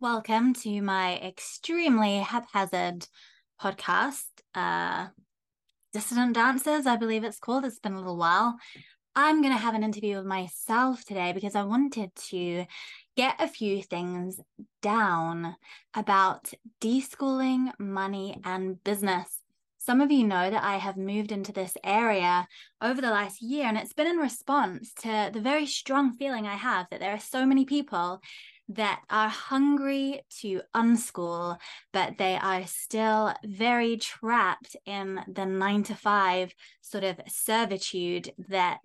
Welcome to my extremely haphazard podcast, uh, Dissident Daughters, I believe it's called. It's been a little while. I'm going to have an interview with myself today because I wanted to get a few things down about deschooling, money, and business. Some of you know that I have moved into this area over the last year, and it's been in response to the very strong feeling I have that there are so many people that are hungry to unschool, but they are still very trapped in the nine to five sort of servitude that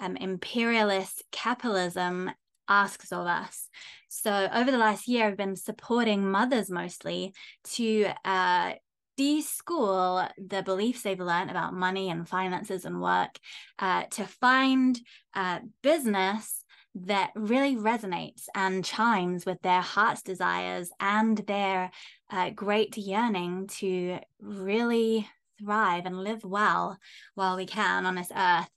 um, imperialist capitalism asks of us. So, over the last year, I've been supporting mothers mostly to uh, deschool the beliefs they've learned about money and finances and work uh, to find uh, business that really resonates and chimes with their heart's desires and their uh, great yearning to really thrive and live well while we can on this earth.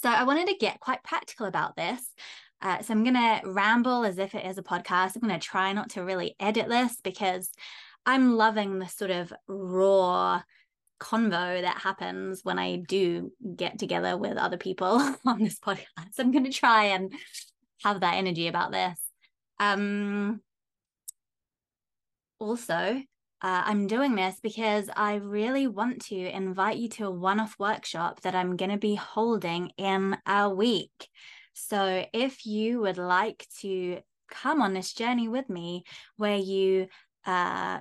So, I wanted to get quite practical about this. Uh, so, I'm going to ramble as if it is a podcast. I'm going to try not to really edit this because I'm loving the sort of raw convo that happens when I do get together with other people on this podcast. I'm going to try and have that energy about this. Um, also, uh, I'm doing this because I really want to invite you to a one off workshop that I'm going to be holding in a week. So, if you would like to come on this journey with me where you uh,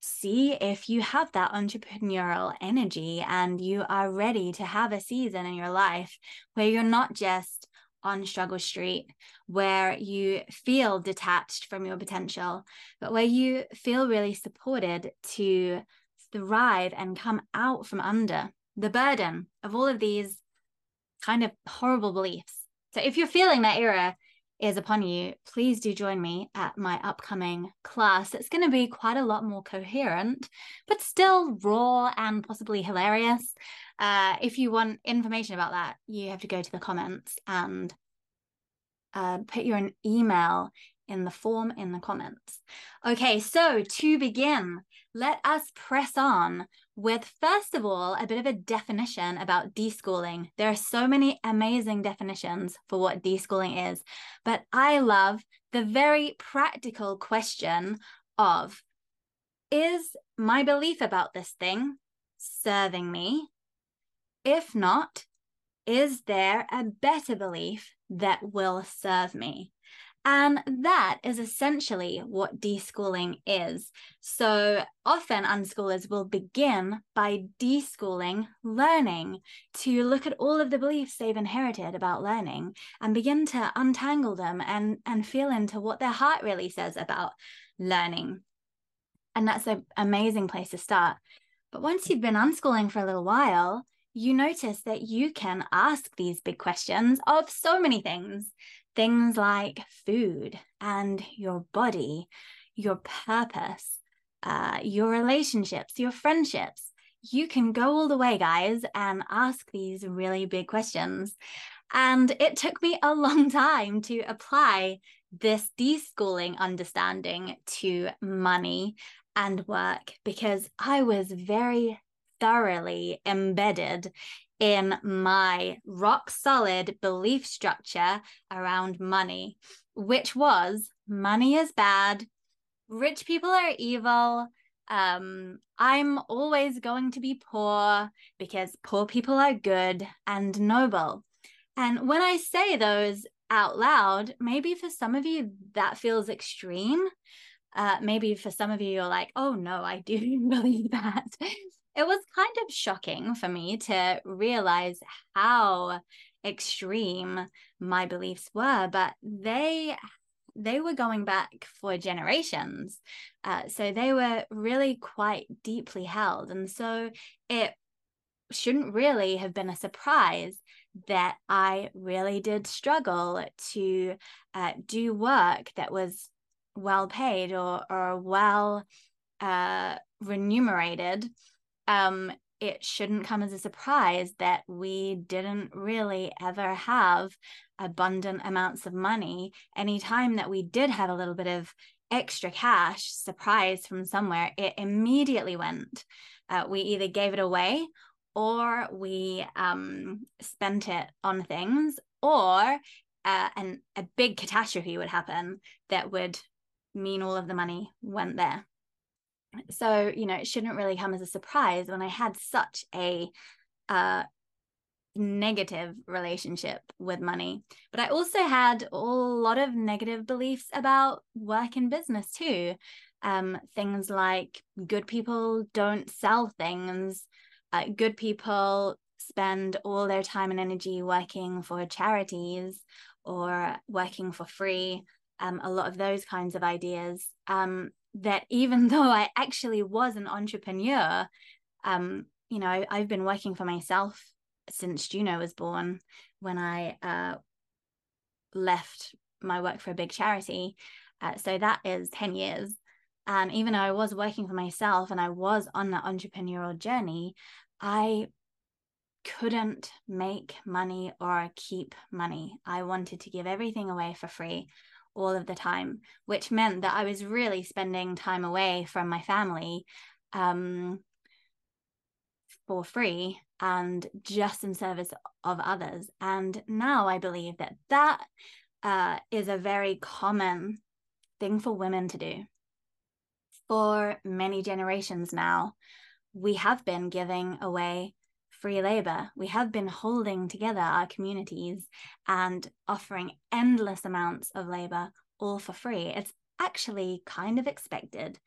see if you have that entrepreneurial energy and you are ready to have a season in your life where you're not just on struggle street where you feel detached from your potential but where you feel really supported to thrive and come out from under the burden of all of these kind of horrible beliefs. So if you're feeling that era is upon you, please do join me at my upcoming class. It's going to be quite a lot more coherent, but still raw and possibly hilarious. Uh, if you want information about that, you have to go to the comments and uh, put your an email in the form in the comments. Okay, so to begin, let us press on with first of all a bit of a definition about deschooling. There are so many amazing definitions for what deschooling is, but I love the very practical question of is my belief about this thing serving me? If not, is there a better belief that will serve me? And that is essentially what deschooling is. So often unschoolers will begin by deschooling learning to look at all of the beliefs they've inherited about learning and begin to untangle them and, and feel into what their heart really says about learning. And that's an amazing place to start. But once you've been unschooling for a little while, you notice that you can ask these big questions of so many things things like food and your body, your purpose, uh, your relationships, your friendships. You can go all the way, guys, and ask these really big questions. And it took me a long time to apply this deschooling understanding to money and work because I was very thoroughly embedded in my rock solid belief structure around money, which was money is bad, rich people are evil. Um, I'm always going to be poor because poor people are good and noble. And when I say those out loud, maybe for some of you that feels extreme. Uh, maybe for some of you, you're like, oh no, I do believe that it was kind of shocking for me to realize how extreme my beliefs were but they they were going back for generations. Uh, so they were really quite deeply held and so it shouldn't really have been a surprise that i really did struggle to uh, do work that was well paid or or well uh, remunerated um, it shouldn't come as a surprise that we didn't really ever have abundant amounts of money, anytime that we did have a little bit of extra cash surprise from somewhere, it immediately went. Uh, we either gave it away or we um, spent it on things, or uh, and a big catastrophe would happen that would mean all of the money went there. So, you know, it shouldn't really come as a surprise when I had such a uh, negative relationship with money. But I also had a lot of negative beliefs about work and business too. Um, things like good people don't sell things, uh, good people spend all their time and energy working for charities or working for free. Um, a lot of those kinds of ideas. Um, that even though I actually was an entrepreneur, um, you know, I've been working for myself since Juno was born when I uh, left my work for a big charity. Uh, so that is 10 years. And even though I was working for myself and I was on that entrepreneurial journey, I couldn't make money or keep money. I wanted to give everything away for free all of the time, which meant that I was really spending time away from my family um, for free and just in service of others. And now I believe that that uh, is a very common thing for women to do. For many generations now, we have been giving away free labor. We have been holding together our communities and offering endless amounts of labor all for free. It's actually kind of expected.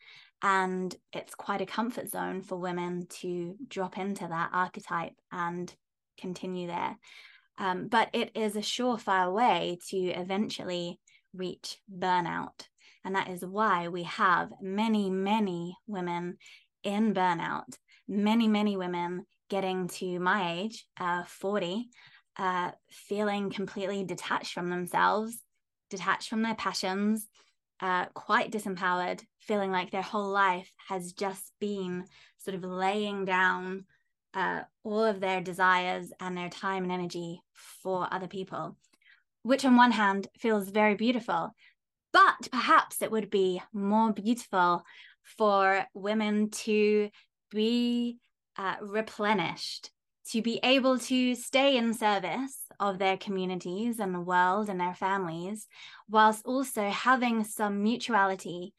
And it's quite a comfort zone for women to drop into that archetype and continue there. Um, but it is a surefire way to eventually reach burnout. And that is why we have many, many women in burnout, many, many women getting to my age, uh, 40, uh, feeling completely detached from themselves, detached from their passions, uh, quite disempowered, feeling like their whole life has just been sort of laying down uh, all of their desires and their time and energy for other people, which on one hand feels very beautiful. But perhaps it would be more beautiful for women to be uh, replenished, to be able to stay in service of their communities and the world and their families, whilst also having some mutuality,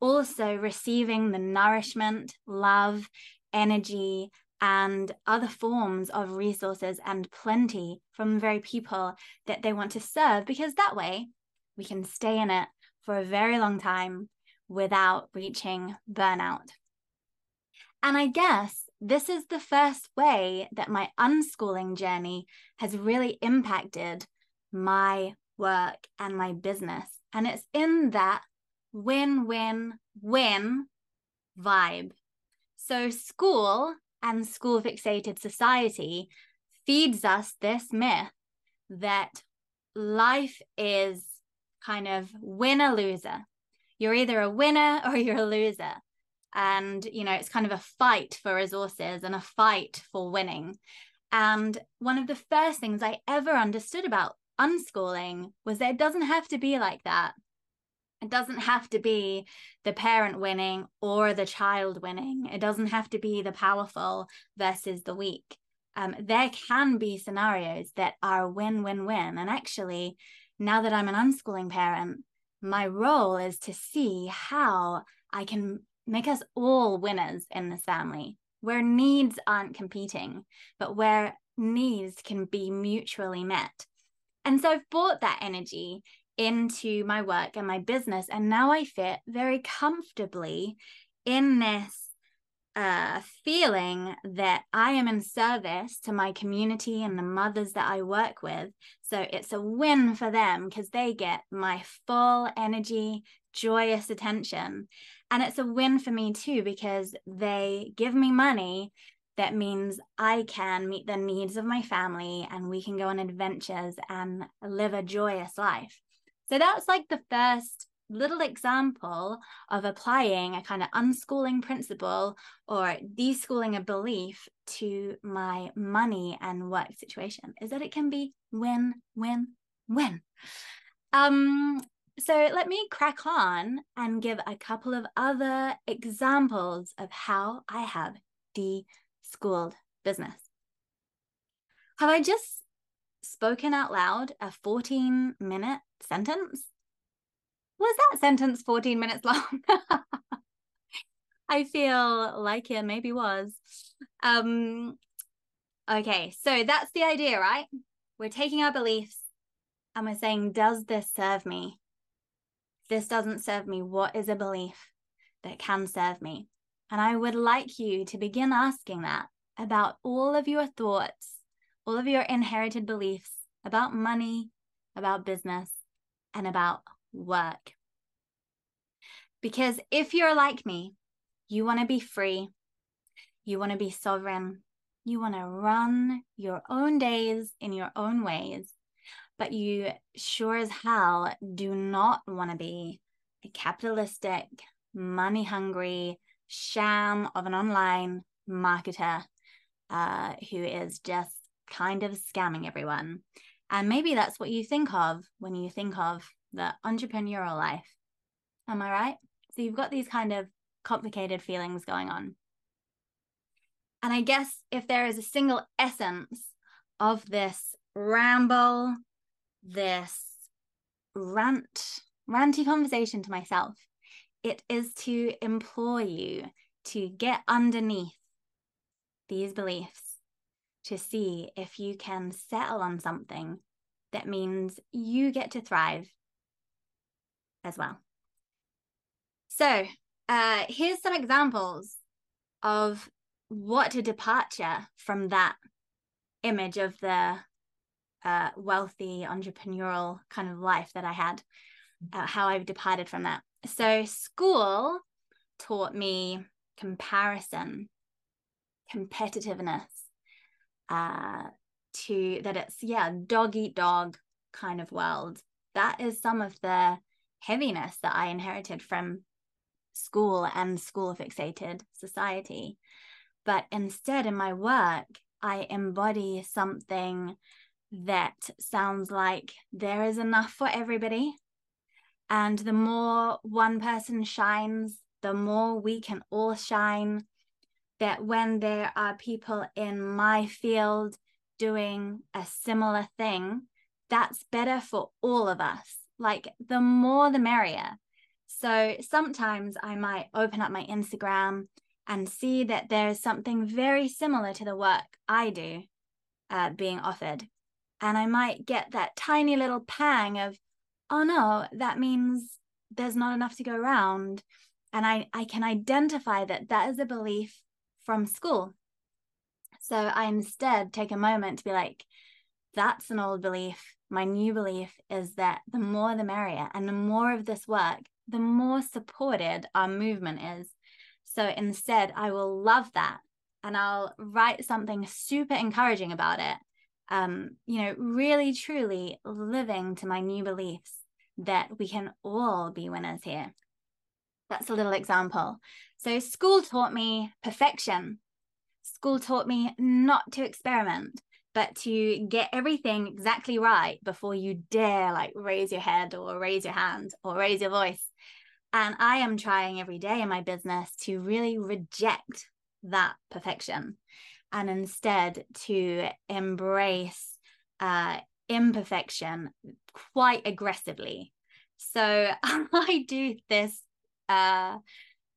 also receiving the nourishment, love, energy, and other forms of resources and plenty from the very people that they want to serve, because that way we can stay in it for a very long time without reaching burnout. And I guess this is the first way that my unschooling journey has really impacted my work and my business. And it's in that win win win vibe. So, school and school fixated society feeds us this myth that life is kind of winner loser. You're either a winner or you're a loser and you know it's kind of a fight for resources and a fight for winning. And one of the first things i ever understood about unschooling was that it doesn't have to be like that. It doesn't have to be the parent winning or the child winning. It doesn't have to be the powerful versus the weak. Um, there can be scenarios that are win win win. And actually now that i'm an unschooling parent my role is to see how i can make us all winners in this family, where needs aren't competing, but where needs can be mutually met. And so I've brought that energy into my work and my business. And now I fit very comfortably in this uh, feeling that I am in service to my community and the mothers that I work with. So it's a win for them because they get my full energy, joyous attention. And it's a win for me too, because they give me money that means I can meet the needs of my family and we can go on adventures and live a joyous life. So that's like the first little example of applying a kind of unschooling principle or deschooling a belief to my money and work situation is that it can be win, win, win Um, so let me crack on and give a couple of other examples of how I have de-schooled business. Have I just spoken out loud a 14 minute sentence? Was that sentence 14 minutes long? I feel like it maybe was. Um, okay, so that's the idea, right? We're taking our beliefs and we're saying, does this serve me? This doesn't serve me, what is a belief that can serve me? And I would like you to begin asking that about all of your thoughts, all of your inherited beliefs about money, about business, and about work. Because if you're like me, you want to be free, you want to be sovereign, you want to run your own days in your own ways, but you sure as hell do not want to be a capitalistic, money hungry sham of an online marketer uh, who is just kind of scamming everyone. And maybe that's what you think of when you think of the entrepreneurial life. Am I right? So you've got these kind of complicated feelings going on. And I guess if there is a single essence of this ramble, this rant, ranty conversation to myself, it is to implore you to get underneath these beliefs to see if you can settle on something that means you get to thrive as well. So, uh, here's some examples of what a departure from that image of the uh, wealthy entrepreneurial kind of life that I had, uh, how I've departed from that. So, school taught me comparison, competitiveness, uh, to that it's, yeah, dog eat dog kind of world. That is some of the heaviness that I inherited from school and school fixated society. But instead, in my work, I embody something that sounds like there is enough for everybody. And the more one person shines, the more we can all shine. That when there are people in my field doing a similar thing, that's better for all of us. Like the more the merrier. So sometimes I might open up my Instagram and see that there's something very similar to the work I do uh, being offered. And I might get that tiny little pang of, oh no, that means there's not enough to go around. And I, I can identify that that is a belief from school. So I instead take a moment to be like, that's an old belief. My new belief is that the more the merrier, and the more of this work the more supported our movement is. So instead, I will love that and I'll write something super encouraging about it. Um, you know, really truly living to my new beliefs that we can all be winners here. That's a little example. So, school taught me perfection. School taught me not to experiment, but to get everything exactly right before you dare like raise your head or raise your hand or raise your voice. And I am trying every day in my business to really reject that perfection and instead to embrace uh, imperfection quite aggressively. So I do this uh,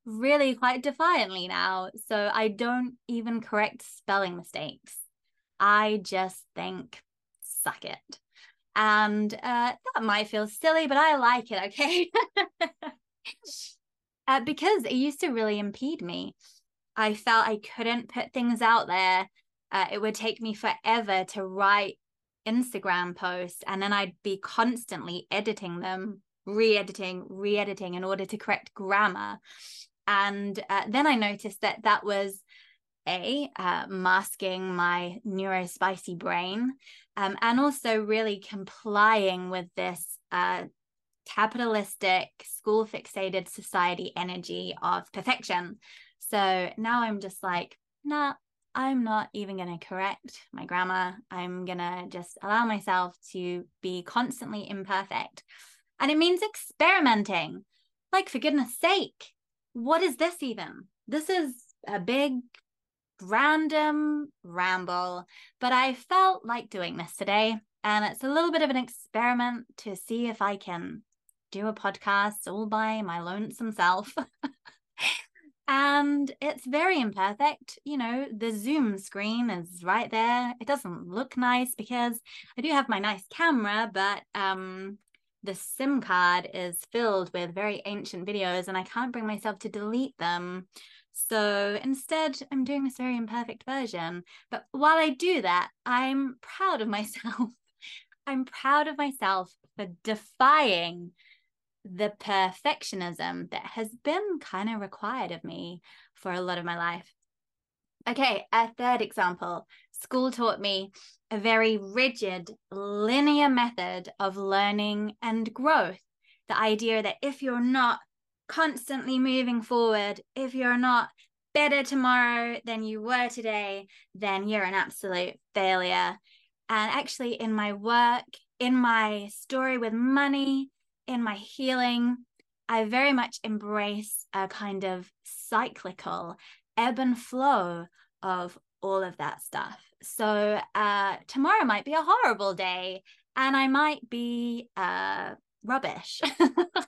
really quite defiantly now. So I don't even correct spelling mistakes. I just think, suck it. And uh, that might feel silly, but I like it, okay? uh, because it used to really impede me. I felt I couldn't put things out there. Uh, it would take me forever to write Instagram posts, and then I'd be constantly editing them, re editing, re editing in order to correct grammar. And uh, then I noticed that that was a uh, masking my neurospicy brain um, and also really complying with this uh, capitalistic, school fixated society energy of perfection. So now I'm just like, nah, I'm not even going to correct my grammar. I'm going to just allow myself to be constantly imperfect. And it means experimenting. Like, for goodness sake, what is this even? This is a big, random ramble, but I felt like doing this today. And it's a little bit of an experiment to see if I can do a podcast all by my lonesome self. and it's very imperfect. You know, the Zoom screen is right there. It doesn't look nice because I do have my nice camera, but um, the SIM card is filled with very ancient videos and I can't bring myself to delete them. So instead, I'm doing this very imperfect version. But while I do that, I'm proud of myself. I'm proud of myself for defying the perfectionism that has been kind of required of me for a lot of my life. Okay, a third example. School taught me a very rigid, linear method of learning and growth. The idea that if you're not constantly moving forward, if you're not better tomorrow than you were today, then you're an absolute failure. And actually, in my work, in my story with money, in my healing, I very much embrace a kind of cyclical ebb and flow of all of that stuff. So uh, tomorrow might be a horrible day and I might be uh, rubbish.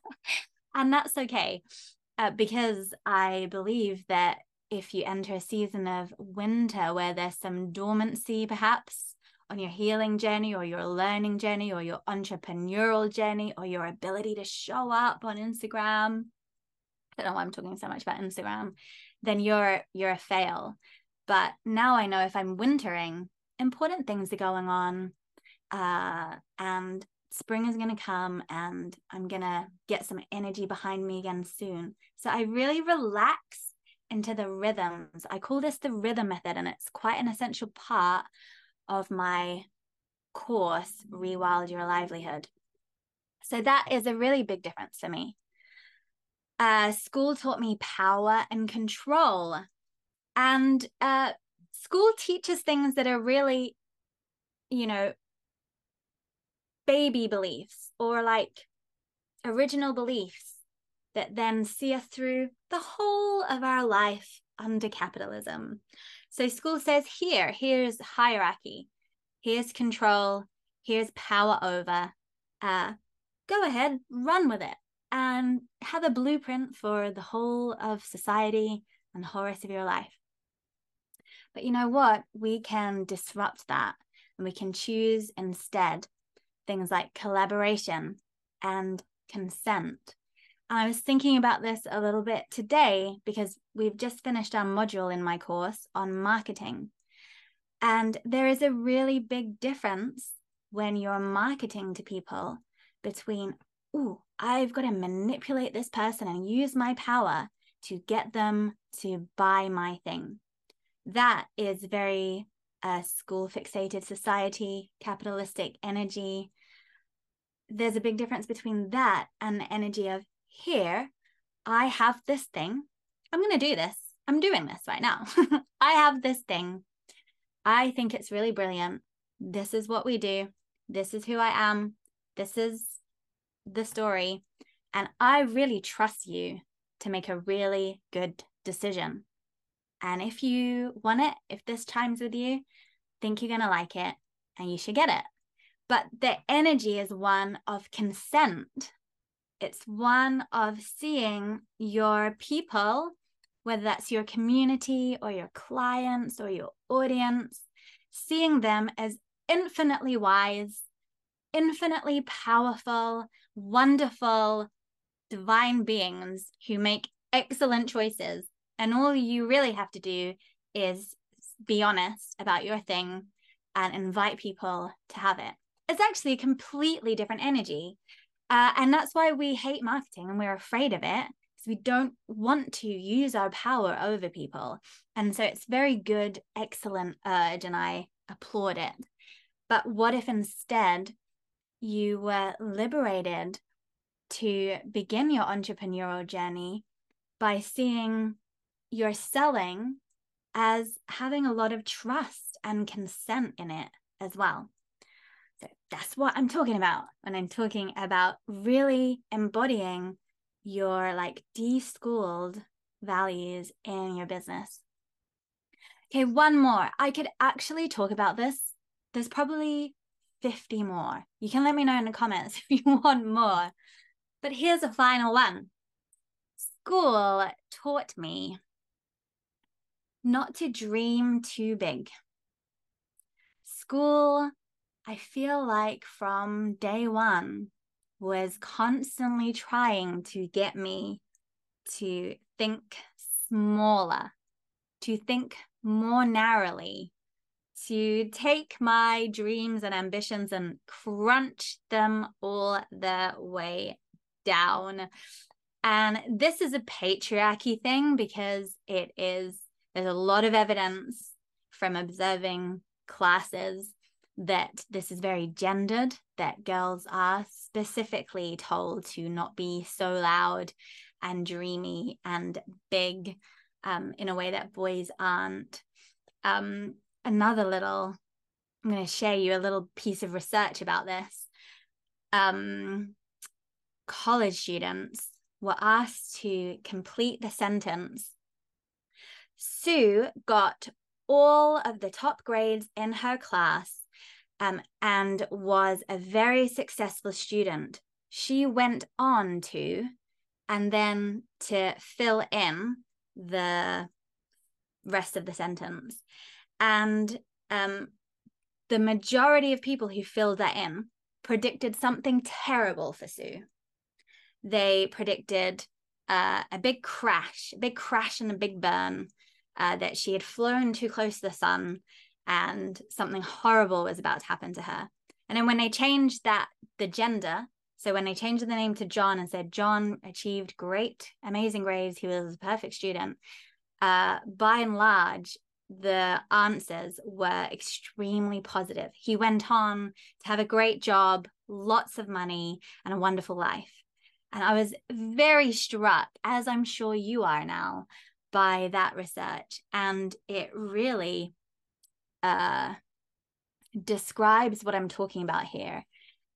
and that's okay uh, because I believe that if you enter a season of winter where there's some dormancy perhaps on your healing journey or your learning journey or your entrepreneurial journey or your ability to show up on Instagram I don't know why I'm talking so much about Instagram then you're you're a fail but now I know if I'm wintering important things are going on uh, and spring is going to come and I'm going to get some energy behind me again soon. So I really relax into the rhythms. I call this the rhythm method, and it's quite an essential part of my course, Rewild Your Livelihood. So that is a really big difference for me. Uh, school taught me power and control. And uh, school teaches things that are really, you know, baby beliefs or like original beliefs that then see us through the whole of our life under capitalism. So school says here, here's hierarchy, here's control, here's power over. Uh, go ahead, run with it, and have a blueprint for the whole of society and the whole rest of your life. But you know what? We can disrupt that and we can choose instead things like collaboration and consent. And I was thinking about this a little bit today because we've just finished our module in my course on marketing. And there is a really big difference when you're marketing to people between, oh, I've got to manipulate this person and use my power to get them to buy my thing. That is very uh, a school fixated society, capitalistic energy. There's a big difference between that and the energy of here, I have this thing. I'm going to do this. I'm doing this right now. I have this thing. I think it's really brilliant. This is what we do. This is who I am. This is the story. And I really trust you to make a really good decision. And if you want it, if this chimes with you, think you're going to like it and you should get it. But the energy is one of consent. It's one of seeing your people, whether that's your community or your clients or your audience, seeing them as infinitely wise, infinitely powerful, wonderful, divine beings who make excellent choices and all you really have to do is be honest about your thing and invite people to have it. It's actually a completely different energy. Uh, and that's why we hate marketing and we're afraid of it because we don't want to use our power over people. And so it's very good, excellent urge, and I applaud it. But what if instead you were liberated to begin your entrepreneurial journey by seeing you're selling as having a lot of trust and consent in it as well. So that's what I'm talking about when I'm talking about really embodying your like deschooled values in your business. Okay, one more. I could actually talk about this. There's probably 50 more. You can let me know in the comments if you want more. But here's a final one. School taught me not to dream too big. School, I feel like from day one, was constantly trying to get me to think smaller, to think more narrowly, to take my dreams and ambitions and crunch them all the way down. And this is a patriarchy thing because it is, there's a lot of evidence from observing classes that this is very gendered, that girls are specifically told to not be so loud and dreamy and big um, in a way that boys aren't. Um, another little, I'm going to share you a little piece of research about this. Um, college students were asked to complete the sentence. Sue got all of the top grades in her class um, and was a very successful student. She went on to, and then to fill in the rest of the sentence. And um, the majority of people who filled that in predicted something terrible for Sue. They predicted uh, a big crash, a big crash and a big burn, uh, that she had flown too close to the sun and something horrible was about to happen to her. And then when they changed that, the gender, so when they changed the name to John and said John achieved great, amazing grades, he was a perfect student, uh, by and large, the answers were extremely positive. He went on to have a great job, lots of money, and a wonderful life. And I was very struck, as I'm sure you are now, by that research. And it really uh, describes what I'm talking about here.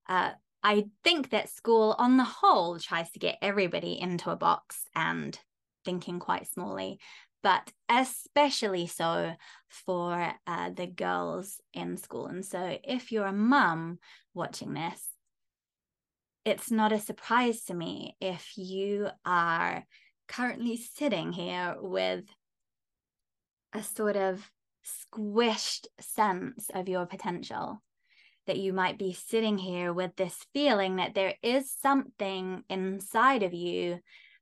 Uh, I think that school, on the whole, tries to get everybody into a box and thinking quite smallly, but especially so for uh, the girls in school. And so, if you're a mum watching this, it's not a surprise to me if you are currently sitting here with a sort of squished sense of your potential. That you might be sitting here with this feeling that there is something inside of you,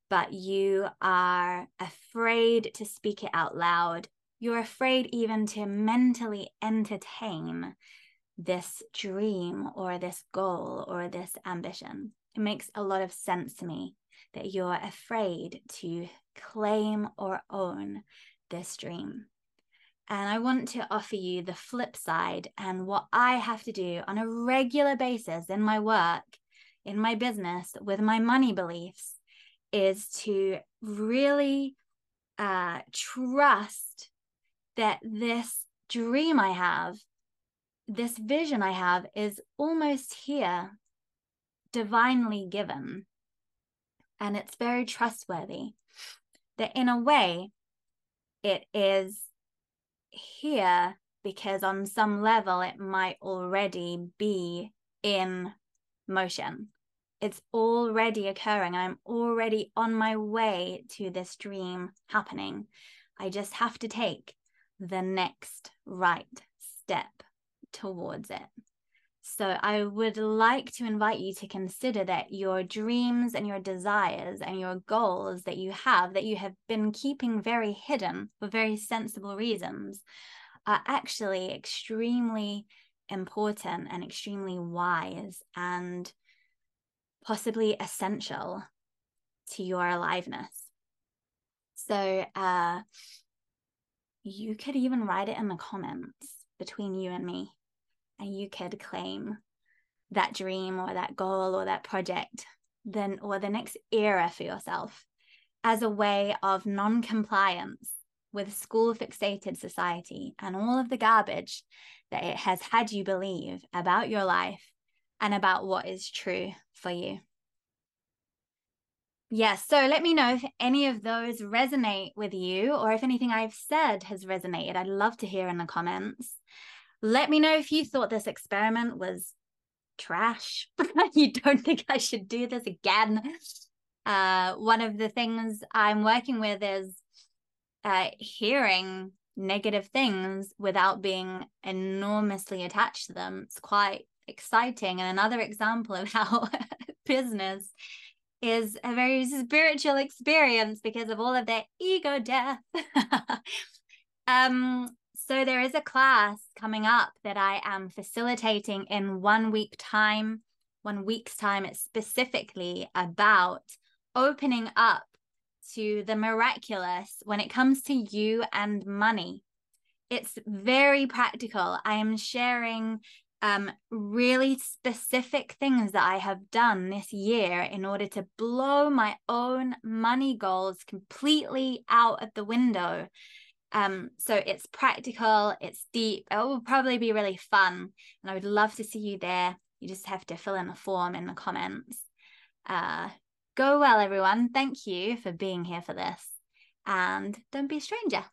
but you are afraid to speak it out loud. You're afraid even to mentally entertain this dream or this goal or this ambition. It makes a lot of sense to me that you're afraid to claim or own this dream. And I want to offer you the flip side and what I have to do on a regular basis in my work, in my business, with my money beliefs, is to really uh, trust that this dream I have, this vision I have, is almost here, divinely given. And it's very trustworthy. That in a way, it is here because on some level it might already be in motion. It's already occurring. I'm already on my way to this dream happening. I just have to take the next right step towards it. So, I would like to invite you to consider that your dreams and your desires and your goals that you have, that you have been keeping very hidden for very sensible reasons, are actually extremely important and extremely wise and possibly essential to your aliveness. So, uh, you could even write it in the comments between you and me and you could claim that dream or that goal or that project then or the next era for yourself as a way of non-compliance with school fixated society and all of the garbage that it has had you believe about your life and about what is true for you. Yes, so let me know if any of those resonate with you or if anything I've said has resonated. I'd love to hear in the comments. Let me know if you thought this experiment was trash. you don't think I should do this again. Uh, one of the things I'm working with is uh, hearing negative things without being enormously attached to them. It's quite exciting. And another example of how business is a very spiritual experience because of all of their ego death. um, so there is a class coming up that I am facilitating in one week time. One week's time. It's specifically about opening up to the miraculous when it comes to you and money. It's very practical. I am sharing um, really specific things that I have done this year in order to blow my own money goals completely out of the window. Um, so it's practical, it's deep, it will probably be really fun. And I would love to see you there. You just have to fill in a form in the comments. Uh, go well, everyone. Thank you for being here for this. And don't be a stranger.